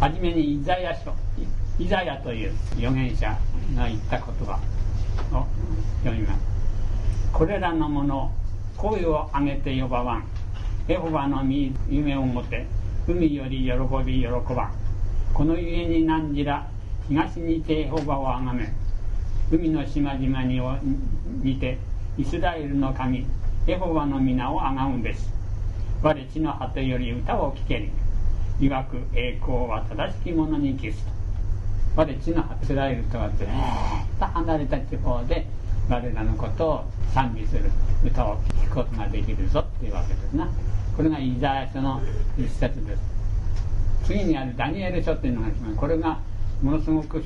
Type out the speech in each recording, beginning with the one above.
はじめにイザヤ書イザヤという預言者が言った言葉を読みます。これらのもの声を上げて呼ばわん。エホバの夢をもて海より喜び喜ばん。このゆえに何時ら東にてエホバをあがめ海の島々ににてイスラエルの神エホバの皆をあがむべし。我地の果てより歌を聴けり。いわく栄光は正しき者に消すと。我地の果てイスラエルとはずっと離れた地方で我らのことを賛美する。歌を聴くことができるぞっていうわけですな。これがイザヤ書の一節です次にあるダニエル書っていうのがあります。これがものすごく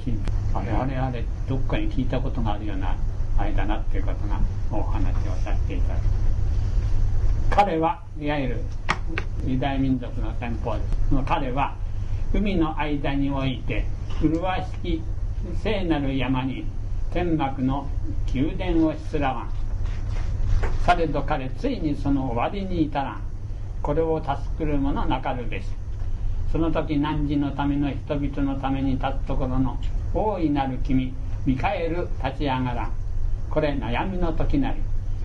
あれあれあれどっかに聞いたことがあるようなあれだなっていうことがお話をさせていただき彼はいわゆるユダヤ民族の先方です彼は海の間において麗しき聖なる山に天幕の宮殿をしつらわん。されど彼ついにその終わりに至らん。これを助くる者なかるべし。その時汝のための人々のために立つところの大いなる君ミカエル立ち上がらん。これ悩みの時なり。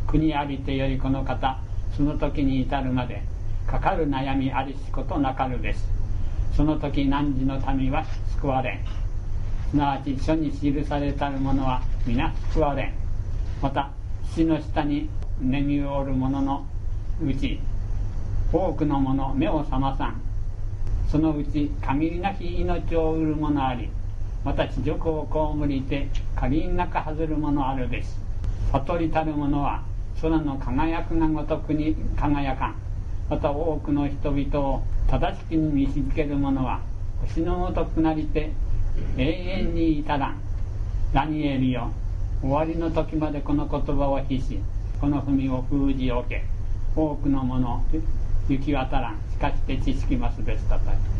国ありてよりこの方その時に至るまでかかる悩みありしことなかるです。その時汝の民は救われすなわち書に記されたる者は皆救われまた土の下に眠おる者のうち多くの者目を覚まさん。そのうち限りなき命を売る者ありまた地獄を被りて限りなく外る者あるです。悟りたる者は空の輝くがごとくに輝かん。また多くの人々を正しきに見しける者は星のごとくなりて永遠に至らん。ダニエルよ終わりの時までこの言葉を必しこの文を封じおけ。多くのもの行き渡らん。しかして知識ますべしと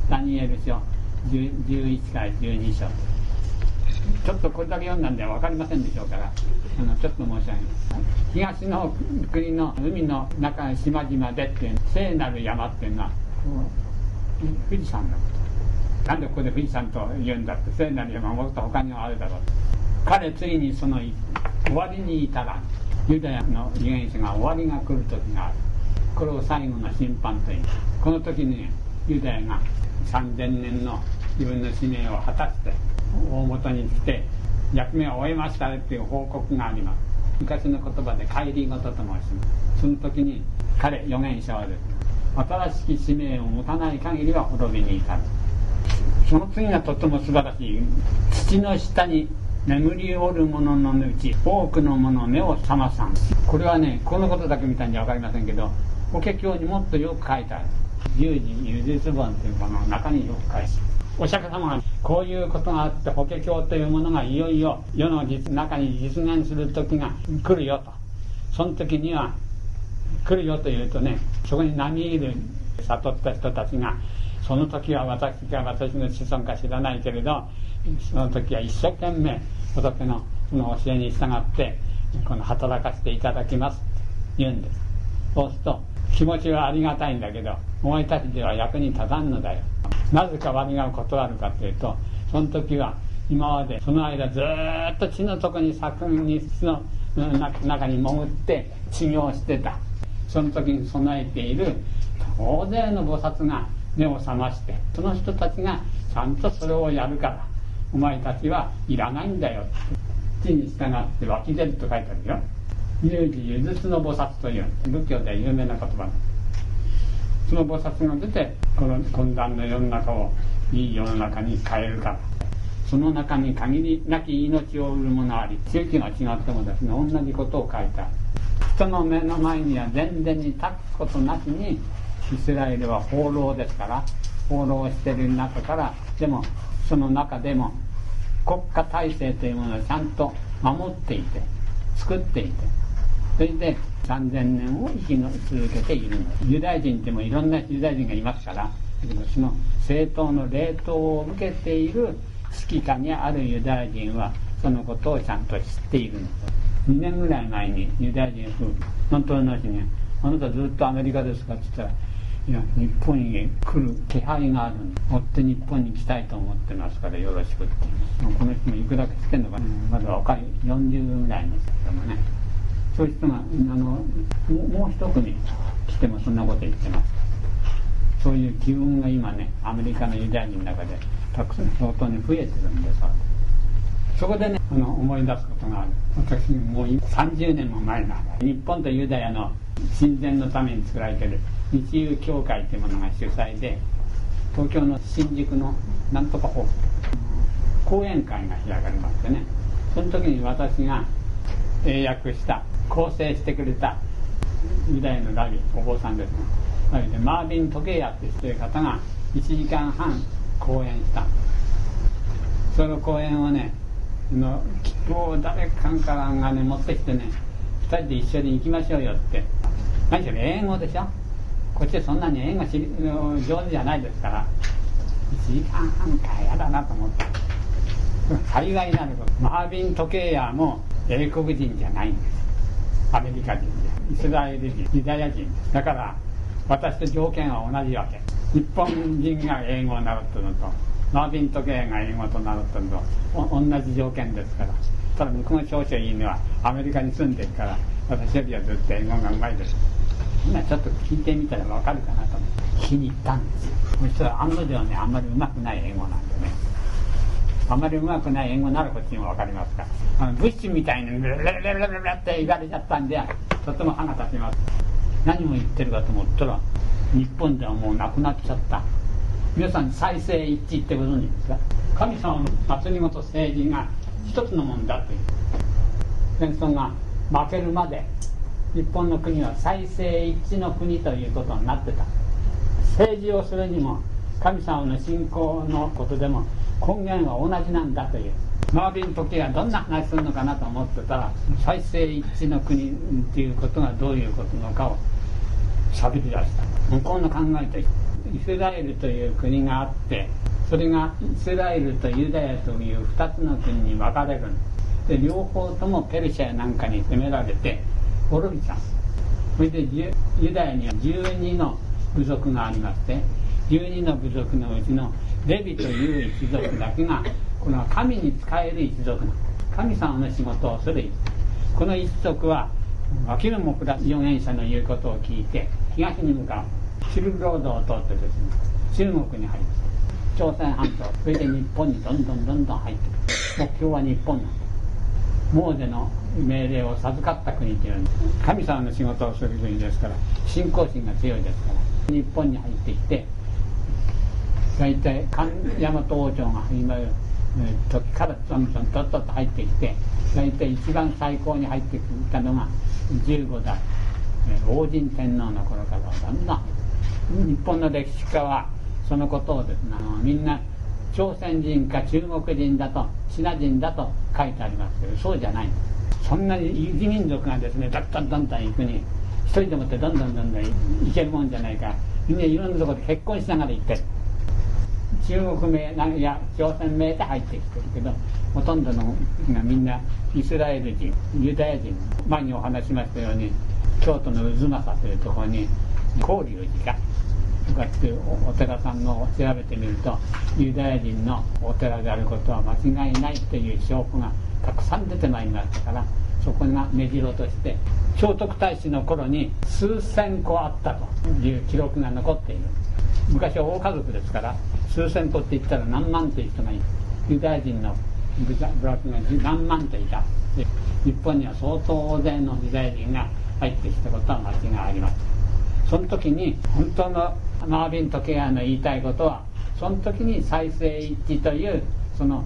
ダニエル書11から12章。ちょっとこれだけ読んだんでは分かりませんでしょうからあのちょっと申し上げます。東の国の海の中島々でっていう聖なる山っていうのは富士山のこと。なんでここで富士山と言うんだって聖なる山もっと他にはあるだろう。彼ついにその終わりにいたらユダヤの預言者が終わりが来る時がある。これを最後の審判というこの時にユダヤが3000年の自分の使命を果たして大元に来て役目を終えましたっていう報告があります。昔の言葉で帰り事と申します。その時に彼預言者はです新しき使命を持たない限りは滅びに至る。その次がとても素晴らしい。土の下に眠りおる者のうち多くの者目を覚まさん。これはねこのことだけ見たんじゃ分かりませんけど法華経にもっとよく書いてある。十字ゆずつ本というものの中によく書いてある。お釈迦様がこういうことがあって法華経というものがいよいよ世の中に実現する時が来るよと。その時には来るよというとねそこに並みいる悟った人たちがその時は私が私の子孫か知らないけれどその時は一生懸命仏のその教えに従ってこの働かせていただきますって言うんです。そうすると気持ちはありがたいんだけどお前たちでは役に立たんのだよ。なぜか割が断るかというとその時は今までその間ずっと地の底に作にの中に潜って修行してた。その時に備えている大勢の菩薩が目を覚ましてその人たちがちゃんとそれをやるからお前たちはいらないんだよ地に従って湧き出ると書いてあるよ。有事ゆずつの菩薩という仏教では有名な言葉。その菩薩が出てこの混乱の世の中をいい世の中に変えるからその中に限りなき命を売るものあり地域が違ってもですね同じことを書いた。人の目の前には全然に立つことなしにイスラエルは放浪ですから放浪してる中からでもその中でも国家体制というものをちゃんと守っていて作っていてそれで3000年を生き続けているの。ユダヤ人ってもいろんなユダヤ人がいますからその政党の冷凍を受けている指揮下にあるユダヤ人はそのことをちゃんと知っているの。2年ぐらい前にユダヤ人夫婦本当の話に「あなたずっとアメリカですか?」って言ったら「いや日本へ来る気配がある追って日本に来たいと思ってますからよろしくって。この人もいくらかしてんのかな、まだ若い40ぐらいの人もね。そういう人があのもう一組来てもそんなこと言ってます。そういう機運が今ねアメリカのユダヤ人の中でたくさん相当に増えてるんですそこでねあの思い出すことがある。私もう30年も前な日本とユダヤの親善のために作られてる日友協会というものが主催で東京の新宿のなんとかホール。講演会が開かれましてね。その時に私が英訳した構成してくれたユダヤのラビお坊さんですラビでマービン・トケイヤっていう方が1時間半講演した。その講演をねの切符を誰かからがね持ってきてね2人で一緒に行きましょうよって。何しろ英語でしょ？こっちそんなに英語上手じゃないですから。1時間半か嫌だなと思って幸いなること。マービン・トケイヤも英国人じゃないんです。アメリカ人でイスラエル人ユダヤ人です。だから私と条件は同じわけ。日本人が英語を習ったのとマービン・トケイが英語と習ったのと同じ条件です。からただ向こうの少々いいのはアメリカに住んでるから私よりはずっと英語がうまい。です今ちょっと聞いてみたら分かるかなと思って気に入ったんですよ。そしたら案の定ねあんまりうまくない英語なんでね。あまりうまくない英語ならこっちにも分かりますか？あのブッシュみたいにレレレレレレって言われちゃったんでとても歯が立ちます。何を言ってるかと思ったら日本ではもうなくなっちゃった。皆さん再生一致ってご存知ですか？神様の祭りごと政治が一つのもんだという。戦争が負けるまで日本の国は再生一致の国ということになってた。政治をするにも神様の信仰のことでも根源は同じなんだという。マービン時計はどんな話するのかなと思ってたら再生一致の国っていうことがどういうことのかを喋り出した。向こうの考えてイスラエルという国があってそれがイスラエルとユダヤという2つの国に分かれる。で両方ともペルシャなんかに攻められて滅びちゃうそれでユダヤには12の部族がありまして12の部族のうちのレビという一族だけがこの神に仕える一族の神様の仕事をする一族この一族は脇の木だ預言者の言うことを聞いて東に向かう。シルクロードを通ってですね中国に入って朝鮮半島それで日本にどんどんどんどん入ってくる目標は日本なんですモーゼの命令を授かった国というんです。神様の仕事をする国ですから信仰心が強いですから日本に入ってきて大体神大和王朝が始まる時からどんどんとっとと入ってきて大体一番最高に入ってきたのが15代王神天皇の頃からだんだん日本の歴史家はそのことをですねあのみんな朝鮮人か中国人だとシナ人だと書いてありますけどそうじゃない。そんなに異民族がですねだんだんだんだん行くに一人でもってどんどんどんどん行けるもんじゃないか。みんないろんなところで結婚しながら行ってる。中国名いや朝鮮名で入ってきてるけどほとんどのがみんなイスラエル人ユダヤ人前にお話しましたように京都の渦政というところに法隆寺かとかっていうお寺さんの調べてみるとユダヤ人のお寺であることは間違いないという証拠がたくさん出てまいりました。からそこが目白として聖徳太子の頃に数千個あったという記録が残っている。昔は大家族ですから数千個って言ったら何万という人がいる。ユダヤ人の部落が何万といた。日本には相当大勢のユダヤ人が入ってきたことは間違いありませんその時に本当のマービン・トケアの言いたいことはその時に再生一致というその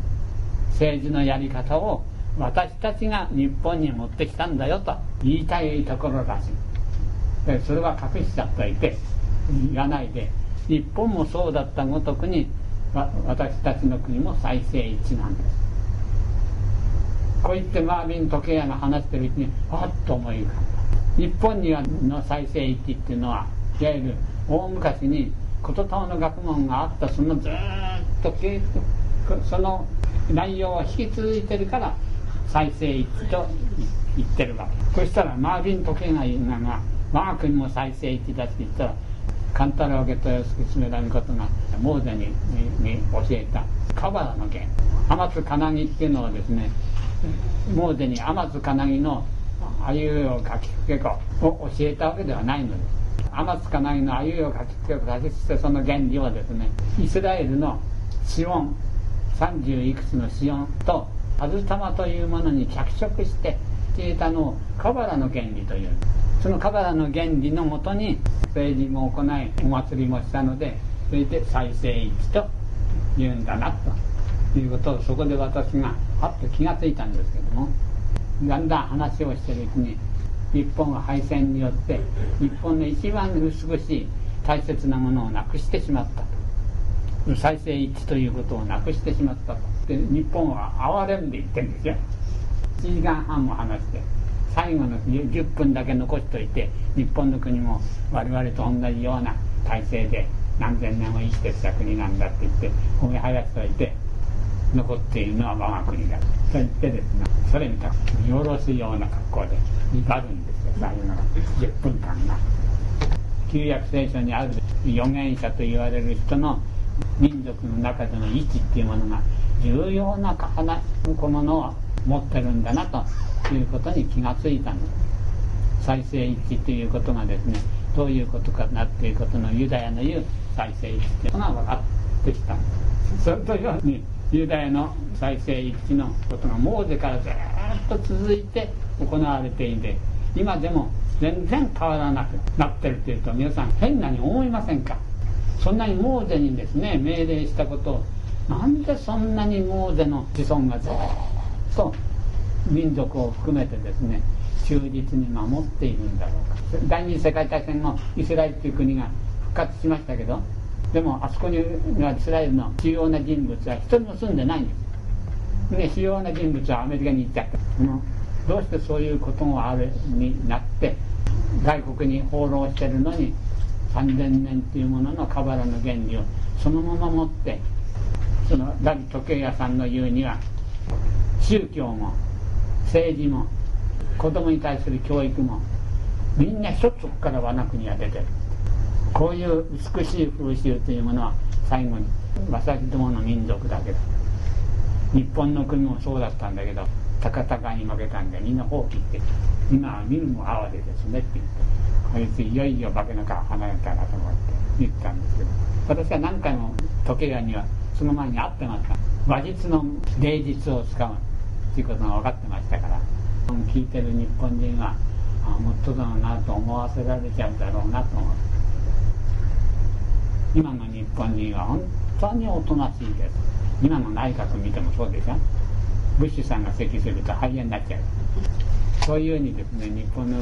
政治のやり方を私たちが日本に持ってきたんだよと言いたいところらしい。それは隠しちゃっていて言わないで。日本もそうだったごとくに私たちの国も再生一なんです。こう言ってマービン・トケアが話してるうちにあっと思い浮かんだ。日本にはの再生一っていうのはいわゆる大昔に琴島の学問があったそのずっとその内容を引き続いてるから再生一と言ってるわけ。そしたらマービン・トケが言うのが我が国も再生一だって言ったら勘太郎家豊助められることがモーゼにに教えた。カバラの弦天津金木っていうのはですねモーゼに天津金木のあゆうを書きくけ子を教えたわけではないのです。天津金木のあゆうを書きくけ子としてその原理をですねイスラエルのシオン30いくつのシオンとアズタマというものに着色して教えたのをカバラの原理という。そのカバラの原理のもとに政治も行いお祭りもしたのでそれで再生一と言うんだなということをそこで私がはっと気がついたんですけどもだんだん話をしてるうちに日本は敗戦によって日本の一番美しい大切なものをなくしてしまったと。再生一致ということをなくしてしまったと。で日本は哀れんで言ってるんですよ。1時間半も話して。最後の10分だけ残しといて日本の国も我々と同じような体制で何千年も生きてきた国なんだって言って褒めはやしといて残っているのは我が国だと。言ってですねそれに見下ろすような格好で威張るんですよ最後の10分間が旧約聖書にある預言者と言われる人の民族の中での位置っていうものが重要な小物を持ってるんだなということに気がついたの。です再生一致ということがですねどういうことかなっていうことのユダヤの言う再生一致というのが分かってきた。それとようにユダヤの再生一致のことがモーゼからずっと続いて行われていて今でも全然変わらなくなってるというと皆さん変なに思いませんか？そんなにモーゼにですね命令したことをなんでそんなにモーゼの子孫がずっとと民族を含めてですね忠実に守っているんだろうか。第二次世界大戦後イスラエルという国が復活しましたけどでもあそこにはイスラエルの主要な人物は一人も住んでないんです。ね主要な人物はアメリカに行っちゃった。どうしてそういうことがあるになって外国に放浪してるのに3000年というもののカバラの原理をそのまま持ってそのラビ時計屋さんの言うには宗教も政治も子供に対する教育もみんな一つから和の国が出てる。こういう美しい風習というものは最後に私どもの民族だけだ。日本の国もそうだったんだけど高々に負けたんでみんな放棄って今は見るも哀れですねって言ってこいついよいよ化けの皮離れたなと思って言ったんですけど私は何回も時計屋にはその前に会ってました。話術の芸術を使う。っていうことが分かってましたから聞いてる日本人はあもっとだろうなと思わせられちゃうだろうなと思って。今の日本人は本当におとなしいです。今の内閣見てもそうでしょ。ブッシュさんが咳すると肺炎になっちゃう。そういうふうにですね日本の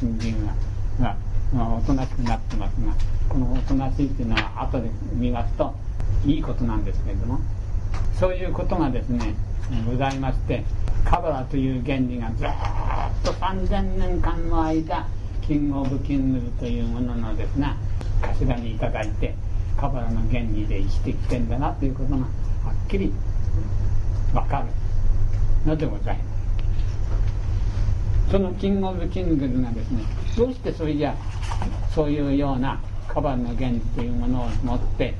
新人がが、まあ、おとなしくなってますがこのおとなしいっていうのは後で見ますといいことなんですけれどもそういうことがですねございましてカバラという原理がずっと3000年間の間キング・オブ・キングというもののですね頭にいただいてカバラの原理で生きてきてんだなということがはっきり分かるのでございます。そのキング・オブ・キングがですねどうしてそれじゃそういうようなカバラの原理というものを持って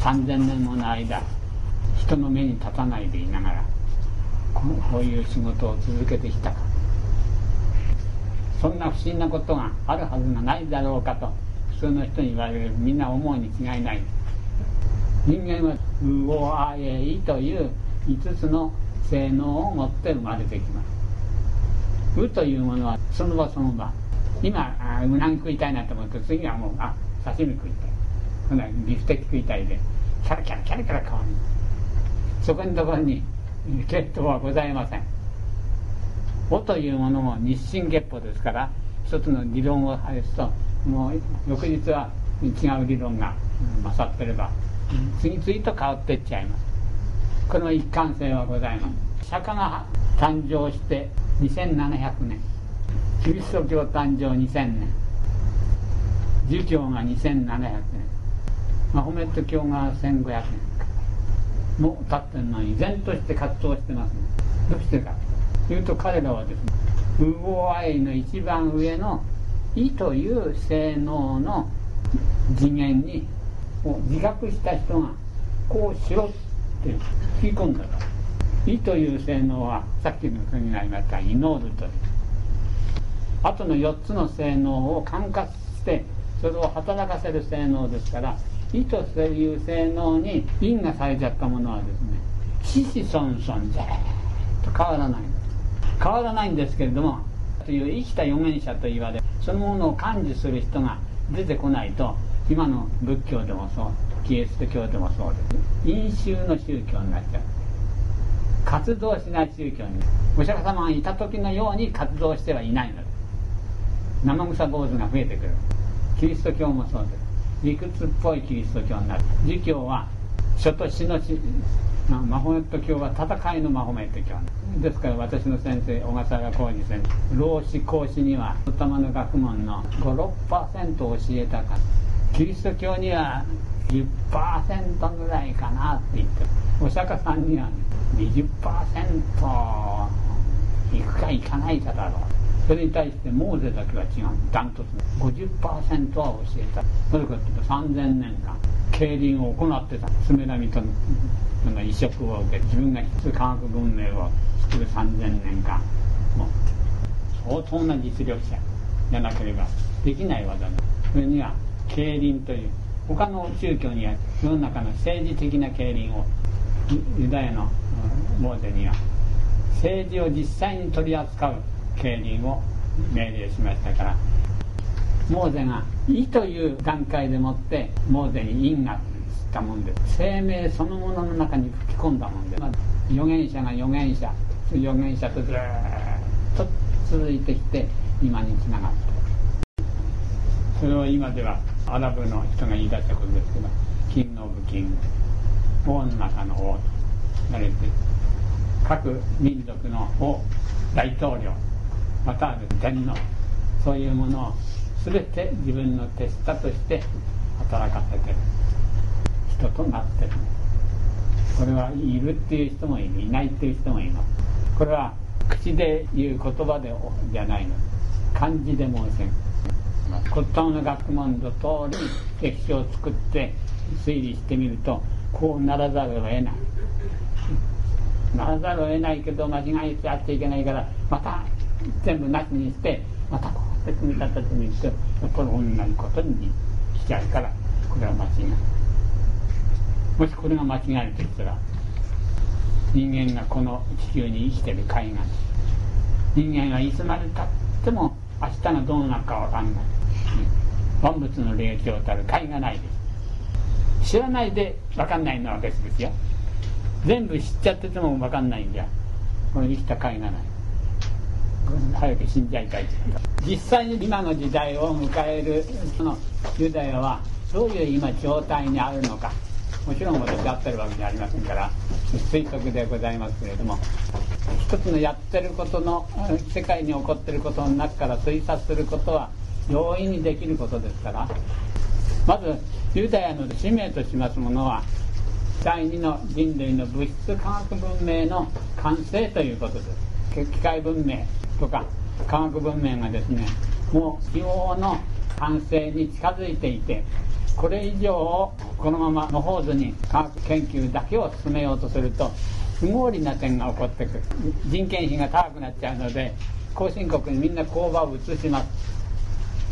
3000年もの間人の目に立たないでいながらこういう仕事を続けてきた。かそんな不思議なことがあるはずがないだろうかと普通の人に言われるみんな思うに違いない。人間は「うおあえい」という5つの性能を持って生まれてきます「う」というものはその場その場。今あうなぎ食いたいなと思うと次はもうあ刺身食いたい。ほなビフテキ食いたいでキャラキャラキャラキャラ変わる。そこのところに血統はございません「お」というものも日進月歩ですから一つの理論を外すともう翌日は違う理論が勝ってれば次々と変わっていっちゃいます。この一貫性はございます。釈迦が誕生して2700年。キリスト教誕生2000年。儒教が2700年。マホメット教が1500年。もう経ってるのに依然として活動してますね。どうしてかというと彼らはですね無謀愛の一番上の意という性能の次元に自覚した人がこうしろって吹き込んだから意という性能はさっきの国が言いました祈るというあとの4つの性能を管轄してそれを働かせる性能ですから意という性能に因がされちゃったものはですね子孫々と変わらない。変わらないんですけれどもという生きた預言者と言われそのものを感知する人が出てこないと今の仏教でもそうキリスト教でもそうです。飲酒の宗教になっちゃう。活動しない宗教にお釈迦様がいた時のように活動してはいないのです。生臭坊主が増えてくる。キリスト教もそうです。理屈っぽいキリスト教になる儒教は書と死の死マホメット教は戦いのマホメット教ですから私の先生小笠原浩二先生老子孔子には頭の学問の56%教えたか。キリスト教には10%ぐらいかなって言ってお釈迦さんには、20%いくかいかないかだろう。それに対してモーゼだけは違うダントツ50%は教えた。なぜかというと3000年間競輪を行ってた。スメラミとの移植を受け自分が質科学文明を作る3000年間。もう相当な実力者じゃなければできない技だそれには競輪という他の宗教には世の中の政治的な競輪をユダヤのモーゼには政治を実際に取り扱う。競輪を命令しましたからモーゼが「意」という段階でもってモーゼに因がったもんで生命そのものの中に吹き込んだもんで、まあ、預言者が預言者預言者とずっと続いてきて今につながってそれを今ではアラブの人が言い出したことですけどキング・オブ・キング王の中の王と言われて各民族の王大統領または天皇そういうものを全て自分の手下として働かせてる人となってるこれはいるっていう人もいるいないっていう人もいますこれは口で言う言葉でじゃないの漢字で申せん骨董の学問の通り歴史を作って推理してみるとこうならざるを得ないならざるを得ないけど間違えてやっちゃいけないからまた全部なしにしてまたこうやって組み立ててみるとやっぱり同じことにしちゃうからこれは間違い。もしこれが間違えるとしたら人間がこの地球に生きてる海岸人間はいつまでたっても明日がどうなるかわかんない、万物の霊長たる海がないです。知らないでわかんないのは別ですよ。全部知っちゃっててもわかんないんじゃこの生きた海がない。早く死んじゃいたい。実際に今の時代を迎えるそのユダヤはどういう今状態にあるのか。もちろん私がってるわけじゃありませんから推測でございますけれども。一つのやってることの世界に起こってることの中から推察することは容易にできることですから。まずユダヤの使命としますものは第二の人類の物質科学文明の完成ということです。機械文明。とか科学文明がですねもう希望の完成に近づいていてこれ以上このままのほうずに科学研究だけを進めようとすると不合理な点が起こってくる。人件費が高くなっちゃうので後進国にみんな工場を移します。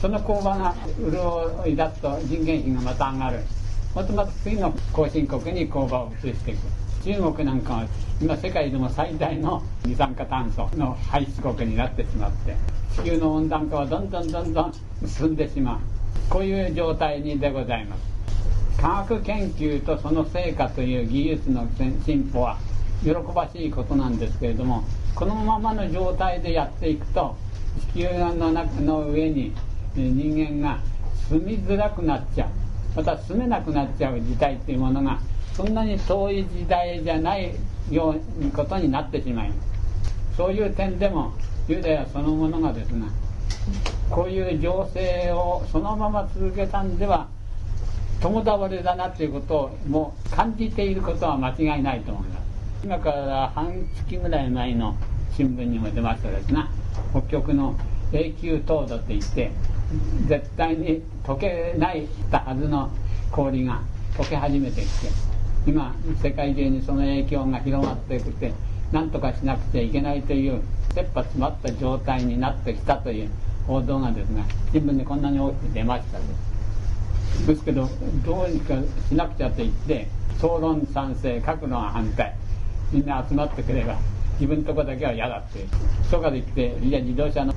その工場が潤い出すと人件費がまた上がる。またまた次の後進国に工場を移していく。中国なんかは今世界でも最大の二酸化炭素の排出国になってしまって地球の温暖化はどんどんどんどん進んでしまう。こういう状態にでございます。科学研究とその成果という技術の進歩は喜ばしいことなんですけれどもこのままの状態でやっていくと地球の中の上に人間が住みづらくなっちゃう。また住めなくなっちゃう時代っていうものがそんなに遠い時代じゃないようにことになってしまいます。そういう点でもユダヤそのものがですねこういう情勢をそのまま続けたんでは共倒れだなということをもう感じていることは間違いないと思います。今から半月ぐらい前の新聞にも出ましたですな北極の永久凍土って言って絶対に溶けないはずの氷が溶け始めてきて今世界中にその影響が広がっていくって何とかしなくちゃいけないという切羽詰まった状態になってきたという報道がですね新聞にこんなに大きく出ましたですですけどどうにかしなくちゃと言って総論賛成各論反対みんな集まってくれば自分のとこだけは嫌だってとかで言っていや自動車の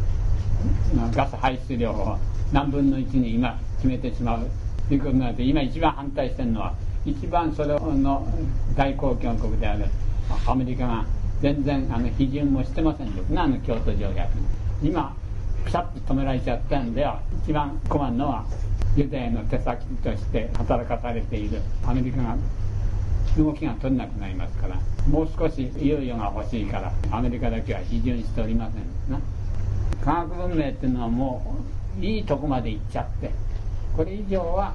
ガス排出量を何分の1に今決めてしまうということになって今一番反対してるのは一番それの大公共国であるアメリカが全然あの批准もしてませんですねあの京都条約に今ピシャッと止められちゃったんでは一番困るのはユダヤの手先として働かされているアメリカが動きが取れなくなりますから。もう少し猶予が欲しいからアメリカだけは批准しておりませんな。科学文明っていうのはもういいとこまで行っちゃってこれ以上は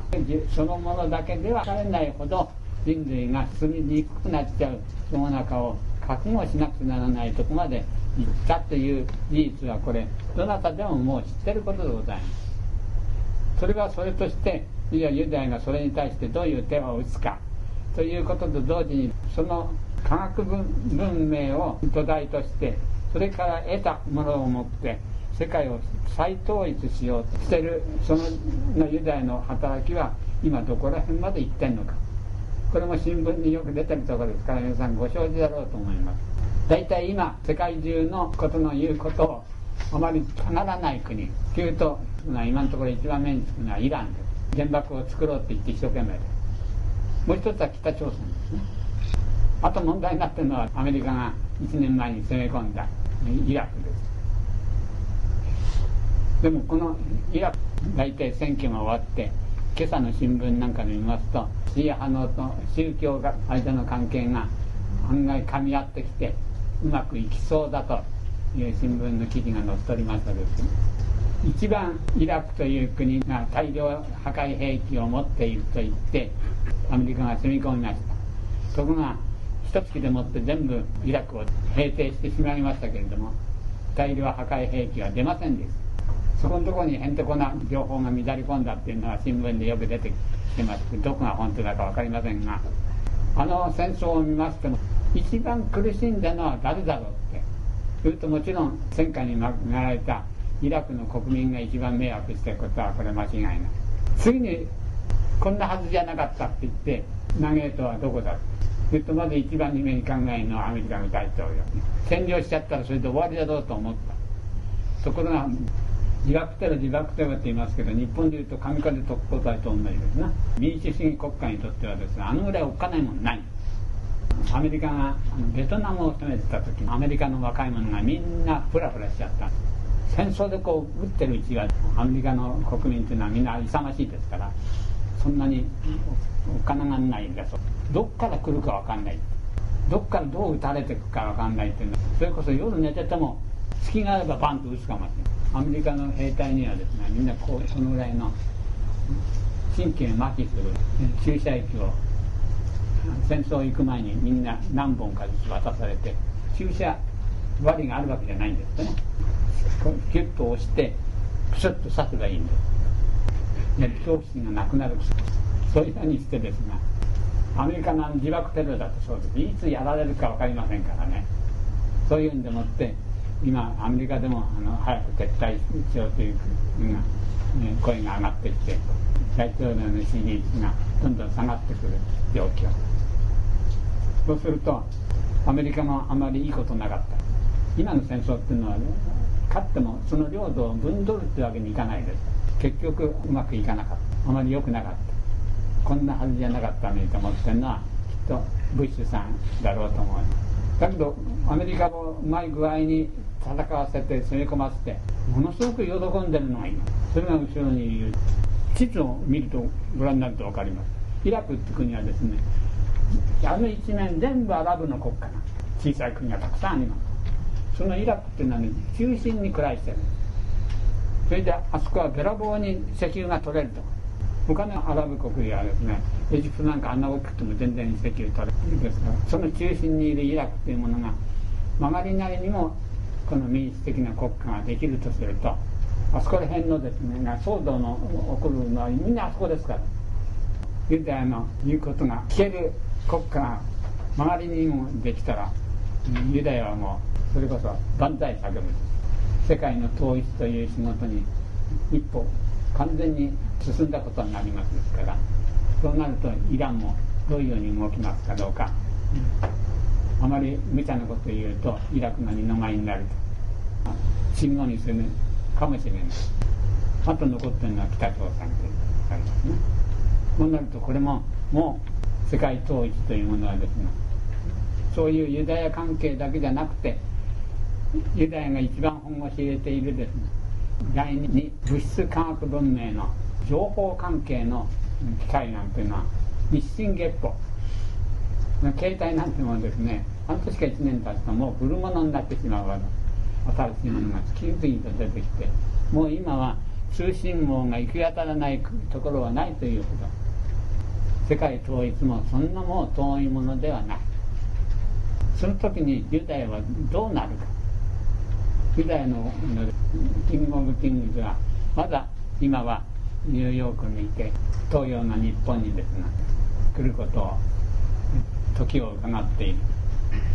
そのものだけではされないほど人類が進みにくくなっちゃう世の中を覚悟しなくならないとこまで行ったという事実はこれどなたでももう知ってることでございます。それはそれとしていやユダヤがそれに対してどういう手を打つかということと同時にその科学文明を土台としてそれから得たものを持って世界を再統一しようとしてるそのユダヤの働きは今どこら辺まで行ってんのか。これも新聞によく出てるところですから皆さんご承知だろうと思います。大体今世界中のことの言うことをあまりたがらない国。というと今のところ一番目につくのはイランで原爆を作ろうって言って一生懸命でもう一つは北朝鮮ですね。あと問題になってるのはアメリカが1年前に攻め込んだイラクです。でもこのイラク大体選挙が終わって今朝の新聞なんかで見ますとシーア派の宗教が間の関係が案外噛み合ってきてうまくいきそうだという新聞の記事が載せておりましたです一番イラクという国が大量破壊兵器を持っていると言ってアメリカが攻め込みました。そこが一月でもって全部イラクを平定してしまいましたけれども大量破壊兵器は出ませんでした。そこのところにへんてこな情報が乱れ込んだっていうのは新聞でよく出てきてます。どこが本当だか分かりませんが。あの戦争を見ましても一番苦しんだのは誰だろうって。言うともちろん戦火に亡くなられたイラクの国民が一番迷惑してることはこれ間違いない。次にこんなはずじゃなかったって言って投げとはどこだそれとまず一番に目に考えるのはアメリカの大統領。占領しちゃったらそれで終わりだろうと思った。ところが自爆テロ自爆テロって言いますけど日本でいうと神風特攻隊と同じですな。民主主義国家にとってはですねあのぐらいおっかないもんない。アメリカがベトナムを攻めてた時アメリカの若い者がみんなフラフラしちゃった。戦争でこう撃ってるうちはアメリカの国民というのはみんな勇ましいですからそんなにお金がないんだとどっから来るか分かんない。どっからどう撃たれていくか分かんないっていうのそれこそ夜寝てても隙があればバンと撃つかもしれない。アメリカの兵隊にはですねみんなこうそのぐらいの神経麻痺する注射液を戦争行く前にみんな何本かずつ渡されて注射針があるわけじゃないんですね。キュッと押してプシュッと刺せばいいんです。恐怖心がなくなるそういうふうにしてですねアメリカの自爆テロだとそうです。いつやられるか分かりませんからね。そういうんでもって今アメリカでもあの早く撤退しようという声が上がってきて大統領の支持率がどんどん下がってくる状況そうするとアメリカもあまりいいことなかった。今の戦争っていうのは、ね、勝ってもその領土を分取るってわけにいかないです。結局うまくいかなかった。あまり良くなかった。こんなはずじゃなかったのにと思ってるのはきっとブッシュさんだろうと思う。だけどアメリカもうまい具合に戦わせて攻め込ませてものすごく喜んでるのが今それが後ろにいる。地図を見るとご覧になると分かります。イラクって国はですねあの一面全部アラブの国家な小さい国がたくさんあります。そのイラクっていうのは、ね、中心に暮らしてる。それであそこはべらぼうに石油が取れると。他のアラブ国はですねエジプトなんかあんな大きくても全然石油取れるんですからその中心にいるイラクというものが曲がりなりにもこの民主的な国家ができるとするとあそこら辺のですね騒動の起こるのはみんなあそこですから。ユダヤの言うことが聞ける国家が周りにもできたらユダヤはもうそれこそ万歳叫ぶ世界の統一という仕事に一歩完全に進んだことになりますですからそうなるとイランもどういうように動きますかどうか、あまり無茶なことを言うとイラクの二の舞になると。信号にするかもしれない。あと残ってるのは北朝鮮とありますね。そうなるとこれももう世界統一というものはですねそういうユダヤ関係だけじゃなくてユダヤが一番本腰入れているですね。第二物質科学文明の情報関係の機械なんていうのは日進月歩。携帯なんてものですね半年か1年経つともう古物になってしまうわけ。新しいものが次々と出てきてもう今は通信網が行き当たらないところはないというほど世界統一もそんなもう遠いものではない。その時にユダヤはどうなるか。ユダヤのキング・オブ・キングズはまだ今はニューヨークにいて東洋の日本にですね来ることを時を伺っている。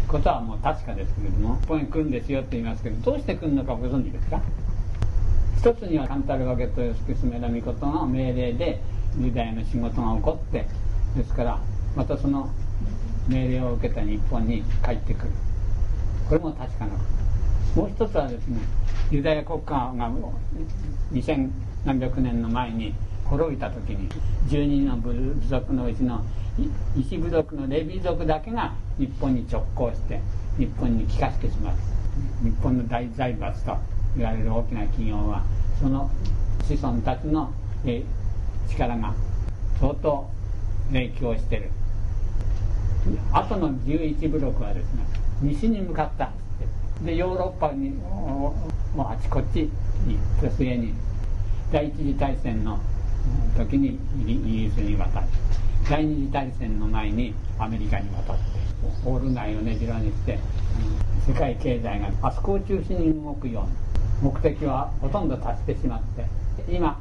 ことはもう確かですけれども日本に来るんですよって言いますけどどうして来るのかご存知ですか？一つにはカンタルワケとスキスメラミコトの命令でユダヤの仕事が起こってですからまたその命令を受けた日本に帰ってくる。これも確かなこと。もう一つはですねユダヤ国家が2000何百年の前に滅びた時に12の部族のうちの一部族のレビ族だけが日本に直行して日本に帰化してしまう。日本の大財閥と言われる大きな企業はその子孫たちの力が相当影響してる。後の11部族はですね西に向かったでヨーロッパにもうあちこちに末に第一次大戦の時にイギリスに渡り第二次大戦の前にアメリカに渡ってオール街をねじろにして世界経済があそこを中心に動くような目的はほとんど達してしまって今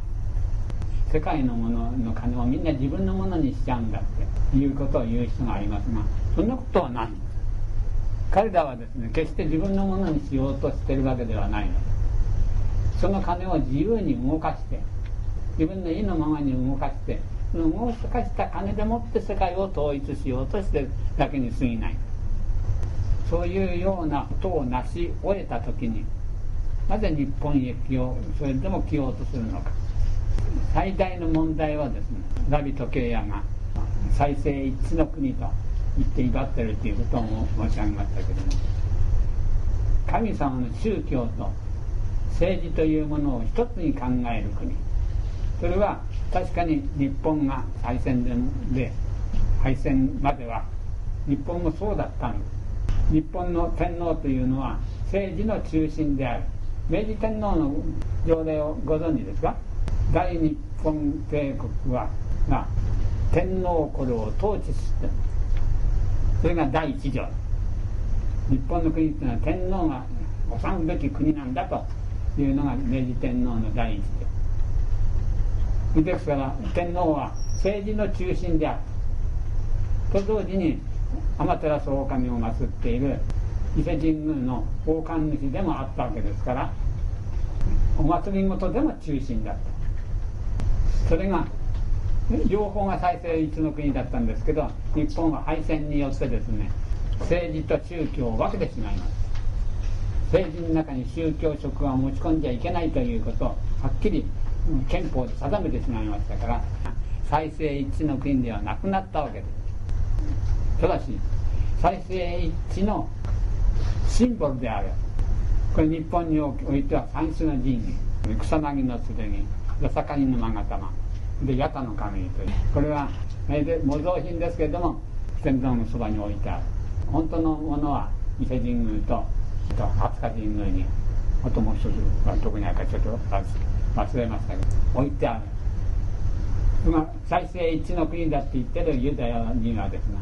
世界のものの金をみんな自分のものにしちゃうんだっていうことを言う人がありますがそんなことはない。彼らはですね決して自分のものにしようとしてるわけではないの。でその金を自由に動かして自分の意のままに動かしてその動かした金でもって世界を統一しようとしてるだけに過ぎない。そういうようなことを成し終えた時になぜ日本へ来ようそれでも来ようとするのか。最大の問題はですねラビトケイヤが再生一致の国と言って威張ってるということを申し上げましたけども神様の宗教と政治というものを一つに考える国。それは確かに日本が敗戦で敗戦までは日本もそうだったんです日本の天皇というのは政治の中心である。明治天皇の条例をご存知ですか？大日本帝国はが天皇これを統治してそれが第一条。日本の国というのは天皇が治むべき国なんだというのが明治天皇の第一条。でですから天皇は政治の中心であると同時に天照大神を祀っている伊勢神宮の王冠主でもあったわけですからお祭りごとでも中心だった。それが両方が再生一の国だったんですけど日本は敗戦によってですね政治と宗教を分けてしまいます政治の中に宗教色は持ち込んじゃいけないということをはっきり憲法で定めてしまいましたから再生一致の国ではなくなったわけです。ただし再生一致のシンボルであるこれ日本においては三種の神器。草薙の剣八坂にの勾玉。で八田の神というこれは模造品ですけれども天皇のそばに置いてある。本当のものは伊勢神宮とと飛鳥神宮にあともう一つはどこにあるかちょっと忘れましたけど置いてある今再生一の国だって言ってるユダヤにはですね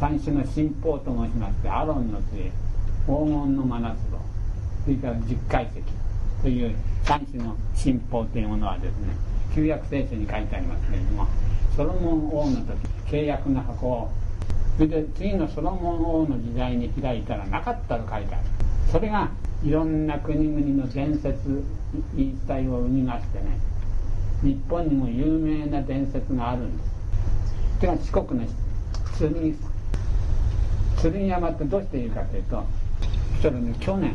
三種の神宝と申しましてアロンの杖黄金の真夏度それから十階石という三種の信奉というものはですね旧約聖書に書いてありますけれどもソロモン王の時契約の箱をそれで次のソロモン王の時代に開いたらなかったと書いてある。それがいろんな国々の伝説言い伝えを生みましてね日本にも有名な伝説があるんです。それが四国の剣剣山ってどうして言うかというとそれね去年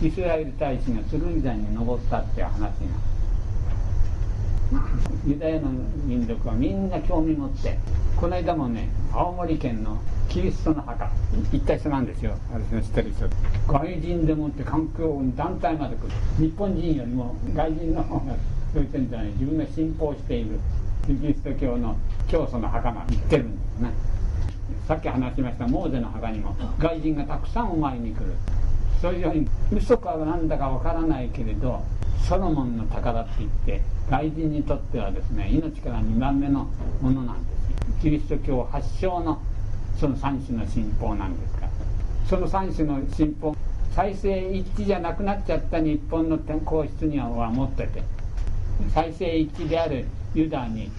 イスラエル大使が剣山に登ったっていう話が。ユダヤの民族はみんな興味持ってこの間もね青森県のキリストの墓行った人なんですよ。私の知ってる人。外人でもって環境団体まで来る。日本人よりも外人の方がそういう人に自分が信仰している。キリスト教の教祖の墓が行ってるんですね。さっき話しましたモーゼの墓にも外人がたくさんお参りに来る。そういうように嘘かなんだかわからないけれどソロモンの宝って言って外人にとってはですね命から2番目のものなんです。キリスト教発祥のその三種の信仰なんですか？その三種の信仰再生一致じゃなくなっちゃった日本の皇室には持ってて再生一致であるユダに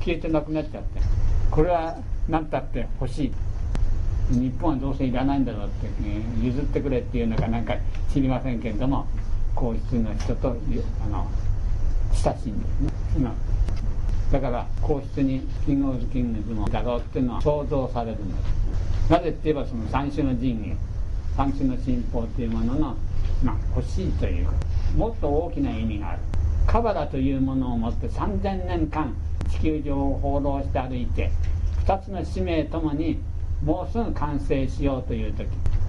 消えてなくなっちゃってこれは何たって欲しい？日本はどうせいらないんだろうって、譲ってくれっていうのかなんか知りませんけれども皇室の人とあの親しいんですね。だから皇室にキングオブキングズもだろうっていうのは想像されるんです。なぜって言えばその三種の神器三種の信仰というものの、まあ、欲しいというもっと大きな意味がある。カバラというものを持って3000年間地球上を放浪して歩いて2つの使命ともにもうすぐ完成しようという時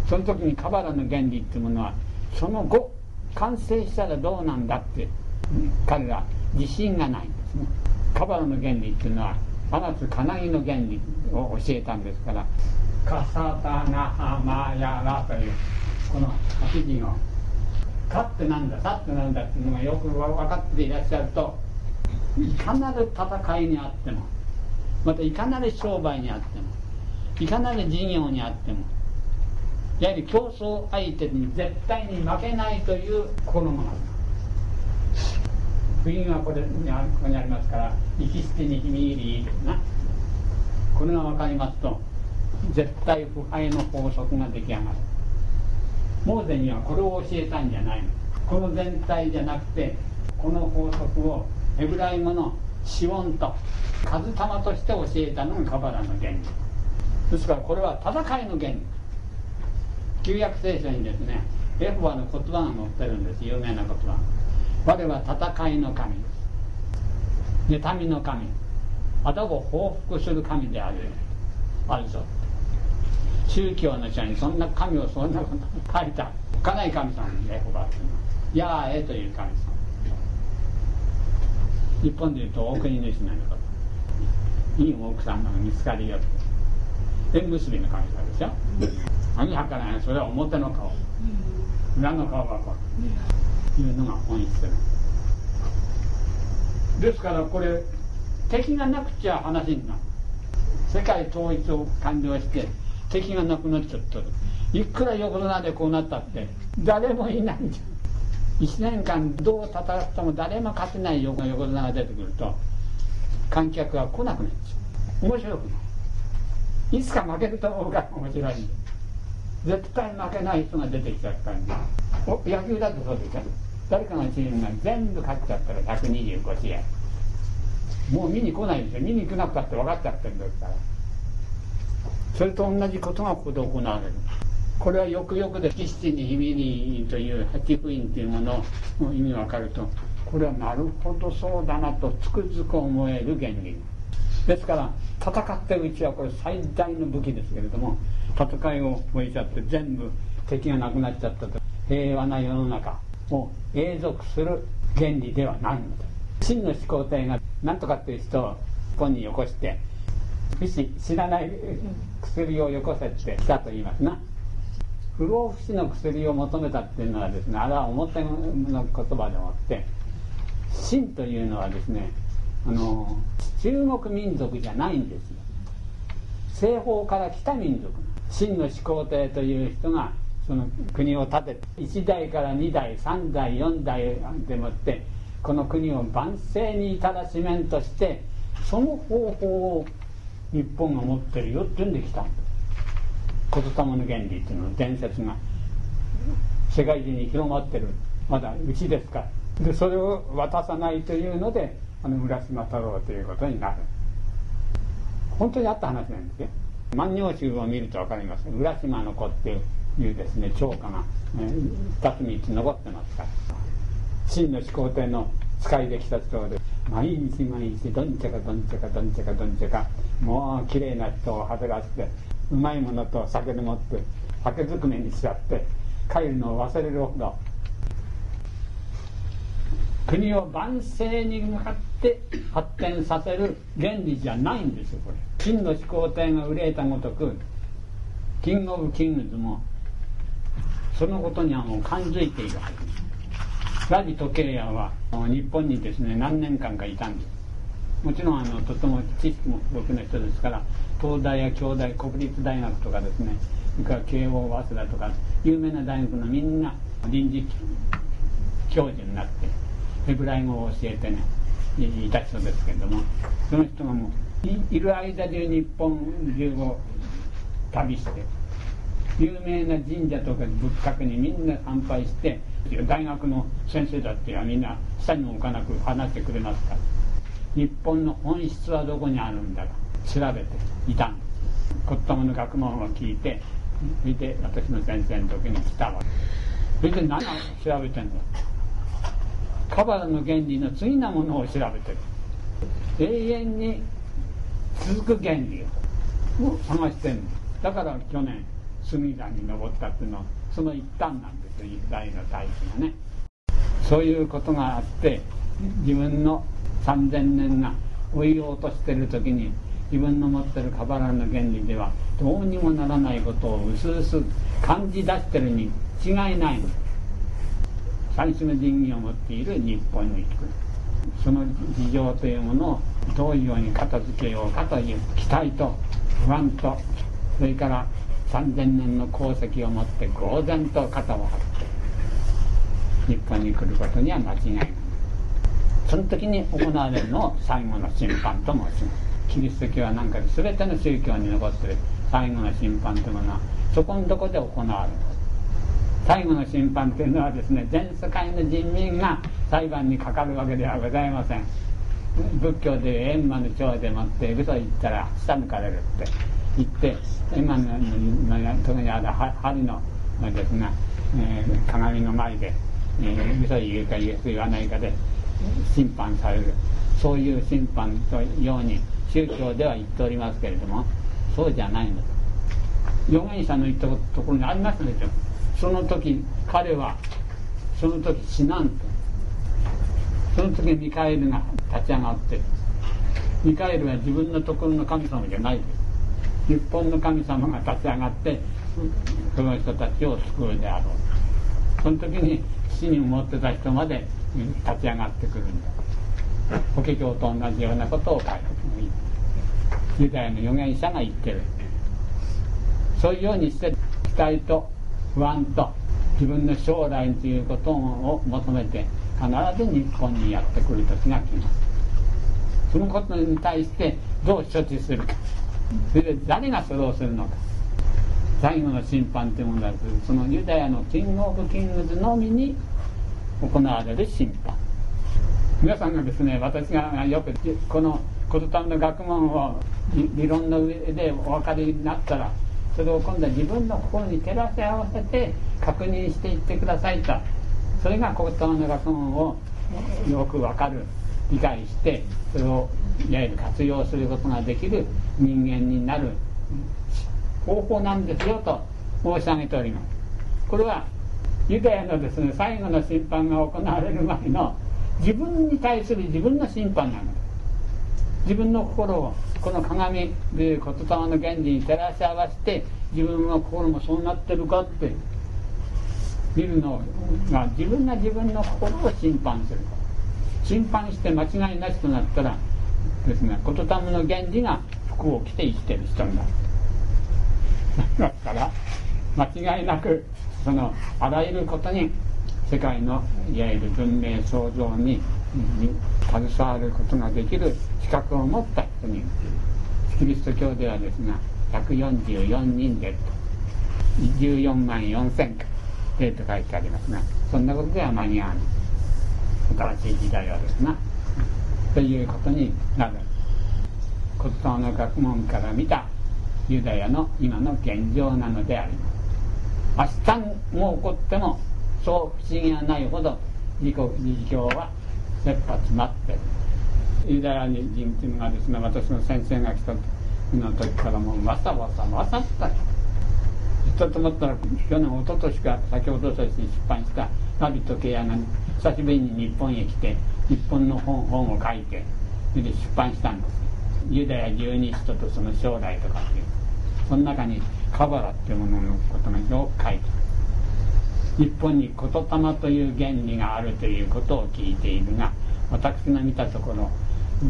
その時にカバラの原理っていうものはその後完成したらどうなんだって彼ら自信がないんですね。カバラの原理っていうのは放つ金木の原理を教えたんですから「カサタナハマヤラ」というこの書き字を「か」ってなんだ「さ」ってなんだっていうのがよく分かっていらっしゃるといかなる戦いにあってもまたいかなる商売にあってもいかなる事業にあってもやはり競争相手に絶対に負けないという心がある部員はこれここにありますから「生き捨てにひみ入り」ですなこれが分かりますと絶対腐敗の法則が出来上がる。モーゼにはこれを教えたんじゃないの。この全体じゃなくてこの法則をヘブライ語のシオンと数玉として教えたのがカバラの原理。ですからこれは戦いの原理。旧約聖書にですねエホバの言葉が載ってるんです。有名な言葉。我は戦いの神。妬みの神。あたを報復する神である。あるぞ。宗教の人にそんな神をそんなこと書いた。かない神様エホバっていうの。はヤーエという神様。日本でいうと大国主なのこといい奥さんが見つかりよって。縁結びの神様でしょ何はからないそれは表の顔。裏の顔がこういうのが本質ですからこれ敵がなくちゃ話になる。世界統一を完了して敵がなくなっちゃったいくら横綱でこうなったって。誰もいないじゃん。1年間どう戦っても誰も勝てない横横綱が出てくると。観客が来なくなっちゃう。面白くないいつか負けると思うから面白いんで絶対負けない人が出てきちゃったんで野球だとそうでしょ。誰かのチームが全部勝っちゃったら125試合。もう見に来ないですよ見に来なくたって分かっちゃってるんですから。それと同じことがここで行われる。これはよくよくで「七にひみり」という八福音というものの意味分かると。これはなるほどそうだなとつくづく思える原理。ですから戦ってるうちはこれ最大の武器ですけれども戦いを終えちゃって全部敵がなくなっちゃったと。平和な世の中。を永続する原理ではないのだ。真の始皇帝が何とかっていう人をここによこして不死知らない薬をよこせって来たと言いますな。不老不死の薬を求めたっていうのはですねあれは表の言葉でもあって真というのはですねあの中国民族じゃないんですよ。西方から来た民族。真の始皇帝という人がその国を建てて1代から2代3代4代でもってこの国を万世に至らしめんとしてその方法を日本が持ってるよって言うんできた言霊の原理っていうの伝説が。世界中に広まってる。まだうちですから。でそれを渡さないというのであの浦島太郎ということになる。本当にあった話なんですよ万葉集を見ると分かります。浦島の子っていういうですね超歌が、え2つ3つ残ってますから。真の始皇帝の使いできたそうで毎日毎日どんちゃかどんちゃかどんちゃかどんちゃかもう綺麗な人をはぜらせてうまいものと酒でもって酒ずくめにしちゃって帰るのを忘れるほど国を万世に向かって発展させる原理じゃないんですよこれ。真の始皇帝が憂えたごとくキング・オブ・キングズもそのことにはもう感づいているはずです。ラジ時計屋は日本にですね何年間かいたんです。もちろんあのとても知識も豊富な人ですから東大や京大国立大学とかですねそれから慶応早稲田とか有名な大学のみんな臨時教授になってヘブライ語を教えてねいた人ですけれどもその人がもういる間中日本中を旅して有名な神社とか仏閣にみんな参拝して大学の先生だってみんな下にも置かなく話してくれますから日本の本質はどこにあるんだか調べていたんです。言霊の学問を聞いてそれで私の先生の時に来たわそれで何を調べてんだ？カバラの原理の次なものを調べてる。永遠に続く原理を探してるだから去年隅田に登ったっていうのはその一端なんですよ大の大気がね。そういうことがあって自分の3000年が追いようとしてる時に自分の持ってるカバラの原理ではどうにもならないことをうすうす感じ出してるに違いないの。最初の人義を持っている日本に来るその事情というものをどういうように片付けようかという期待と不安とそれから3000年の功績を持って呆然と肩を張って日本に来ることには間違いない。その時に行われるのを最後の審判と申します。キリスト教は何か全ての宗教に残ってる。最後の審判というものはそこのとこで行われる。最後の審判というのはですね全世界の人民が裁判にかかるわけではございません。仏教で閻魔の長でもって嘘を言ったら下抜かれるって。言って今の特にある針のですが、えー、鏡の前で、えー、嘘言うか言わないかで審判される。そういう審判とように宗教では言っておりますけれどもそうじゃないの。預言者の言ったところにありますでしょ。その時彼はその時死なんと。その時ミカエルが立ち上がってミカエルは自分のところの神様じゃないです。日本の神様が立ち上がってその人たちを救うであろう。その時に死に持ってた人まで立ち上がってくるんだ。法華経と同じようなことを書いてもいいユダヤの預言者が言ってる。そういうようにして期待と不安と自分の将来ということを求めて必ず日本にやってくる時が来ます。そのことに対してどう処置するか。それで誰がそれをするのか。最後の審判というものはそのユダヤのキング・オブ・キングズのみに行われる審判。皆さんがですね私がよくこの言霊の学問を理論の上でお分かりになったらそれを今度は自分の心に照らし合わせて確認していってくださいと。それが言霊の学問をよく分かる理解してそれをいわゆる活用することができる人間になる方法なんですよと申し上げております。これはユダヤのですね最後の審判が行われる前の自分に対する自分の審判なの。自分の心をこの鏡で言霊の原理に照らし合わせて自分の心もそうなってるかって見るのが自分が自分の心を審判する。審判して間違いなしとなったらですね言霊の原理が服を着て生きてる人になる。だから間違いなくそのあらゆることに世界のいわゆる文明創造に携わることができる資格を持った人にキリスト教ではですが144人でと。14万4千か。でと書いてありますがそんなことでは間に合わない。新しい時代はですがということになる。骨董の学問から見たユダヤの今の現状なのであります明日も起こってもそう不思議がないほど自己自教は切羽詰まってるユダヤ人っていうのがですね私の先生が来た時の時からもうわさわさわさったちょっと思ったら去年一昨年か先ほどとして出版した「ナビとケア」が久しぶりに日本へ来て日本の本本を書いてそれで出版したんです。ユダヤ十二使徒とその将来とかっていうその中にカバラっていうもののことがよく書いて日本に言霊という原理があるということを聞いているが私が見たところ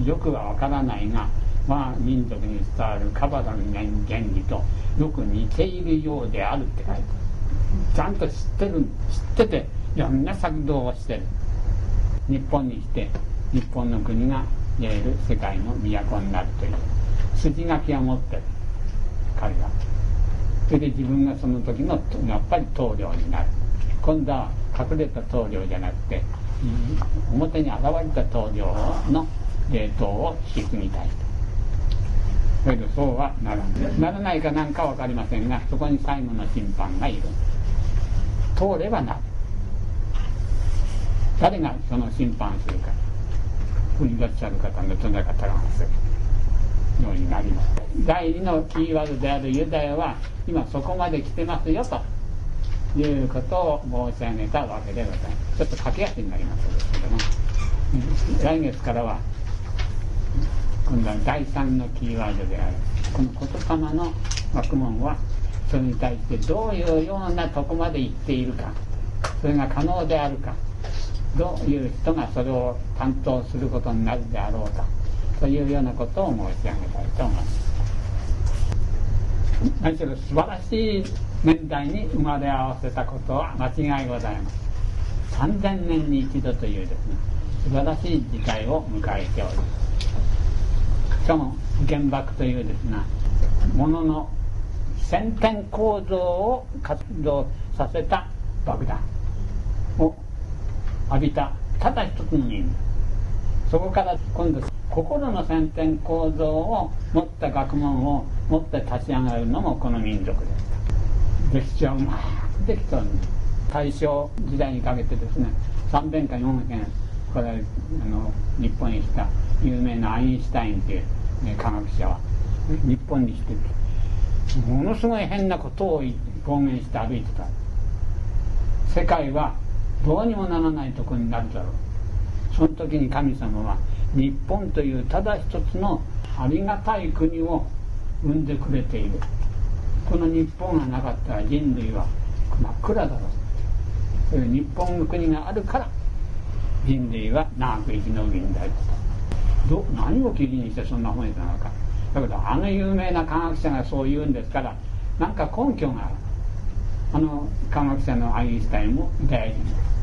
よくはわからないがまあ民族に伝わるカバラの原理とよく似ているようであるって書いてちゃんと知ってる知ってていろんな策動をしてる。日本にして日本の国がいわゆる世界の都になるという筋書きを持ってる彼はそれで自分がその時のやっぱり棟梁になる今度は隠れた棟梁じゃなくて表に現れた棟梁の霊統を引き継ぎたい。とそれでそうはならないならないかなんか分かりませんがそこに最後の審判がいる。通ればなる誰がその審判するか。ここにいらっしゃる方のどなたがするようになります第二のキーワードであるユダヤは今そこまで来てますよということを申し上げた。わけでございますちょっと駆け足になります。けども来月からは今度は第三のキーワードである。この言霊の学問はそれに対してどういうようなとこまで行っているか。それが可能であるか。どういう人がそれを担当することになるであろうかというようなことを申し上げたいと思います。何しろ素晴らしい年代に生まれ合わせたことは間違いございます。3000年に一度というですね、素晴らしい時代を迎えております。しかも原爆というですね、ものの先天構造を活動させた爆弾浴びた。ただ一つの人そこから今度心の先天構造を持った学問を持って立ち上がるのもこの民族です。歴史はうまくできておる大正時代にかけてですね3遍か4遍これあの日本に来た有名なアインシュタインという、ね、科学者は日本に来てものすごい変なことを公言して歩いてた。世界はどうにもならないとこになるだろう。その時に神様は日本というただ一つのありがたい国を生んでくれている。この日本がなかったら人類は真っ暗だろう。ういう日本の国があるから人類は長く生き延びるんだよど何を基準にしてそんな本になのかだけどあの有名な科学者がそう言うんですから何か根拠がある。あの科学者のアインシュタインも大事です。